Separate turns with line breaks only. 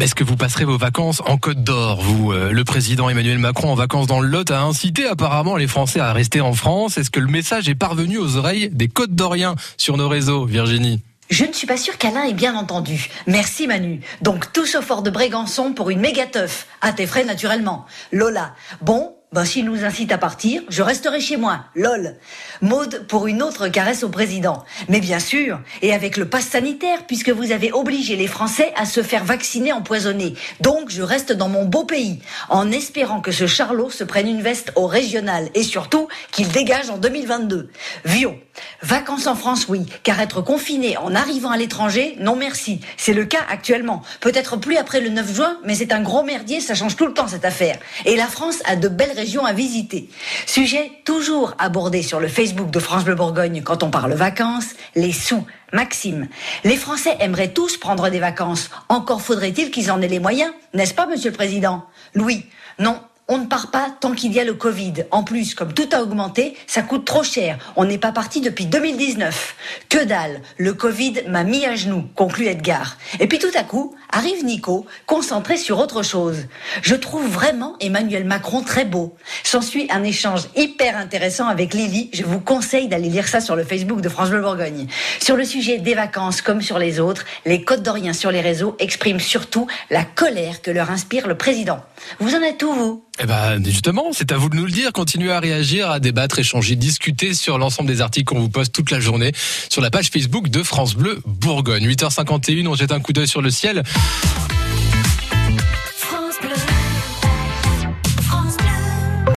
Est-ce que vous passerez vos vacances en Côte d'Or Vous, euh, le président Emmanuel Macron en vacances dans le Lot a incité apparemment les Français à rester en France. Est-ce que le message est parvenu aux oreilles des Côtes d'Oriens sur nos réseaux, Virginie?
Je ne suis pas sûre qu'Alain ait bien entendu. Merci Manu. Donc tous au fort de Brégançon pour une méga teuf. À tes frais naturellement. Lola. Bon, ben, s'il nous incite à partir, je resterai chez moi. Lol. Maude pour une autre caresse au président. Mais bien sûr, et avec le pass sanitaire, puisque vous avez obligé les Français à se faire vacciner empoisonné. Donc, je reste dans mon beau pays, en espérant que ce charlot se prenne une veste au régional et surtout qu'il dégage en 2022. Vion. Vacances en France, oui, car être confiné en arrivant à l'étranger, non merci. C'est le cas actuellement. Peut-être plus après le 9 juin, mais c'est un gros merdier, ça change tout le temps cette affaire. Et la France a de belles régions à visiter. Sujet toujours abordé sur le Facebook de France Bleu Bourgogne quand on parle vacances, les sous. Maxime, les Français aimeraient tous prendre des vacances. Encore faudrait-il qu'ils en aient les moyens, n'est-ce pas, Monsieur le Président? Louis, non, on ne part pas tant qu'il y a le Covid. En plus, comme tout a augmenté, ça coûte trop cher. On n'est pas parti depuis 2019. Que dalle, le Covid m'a mis à genoux, conclut Edgar. Et puis tout à coup, arrive Nico, concentré sur autre chose. Je trouve vraiment Emmanuel Macron très beau. S'ensuit un échange hyper intéressant avec Lily. Je vous conseille d'aller lire ça sur le Facebook de France Bleu Bourgogne. Sur le sujet des vacances comme sur les autres, les Côtes d'Orient sur les réseaux expriment surtout la colère que leur inspire le président. Vous en êtes où, vous?
Eh ben, justement, c'est à vous de nous le dire. Continuez à réagir, à débattre, échanger, discuter sur l'ensemble des articles qu'on vous poste toute la journée sur la page Facebook de France Bleu Bourgogne. 8h51, on jette un coup d'œil sur le ciel.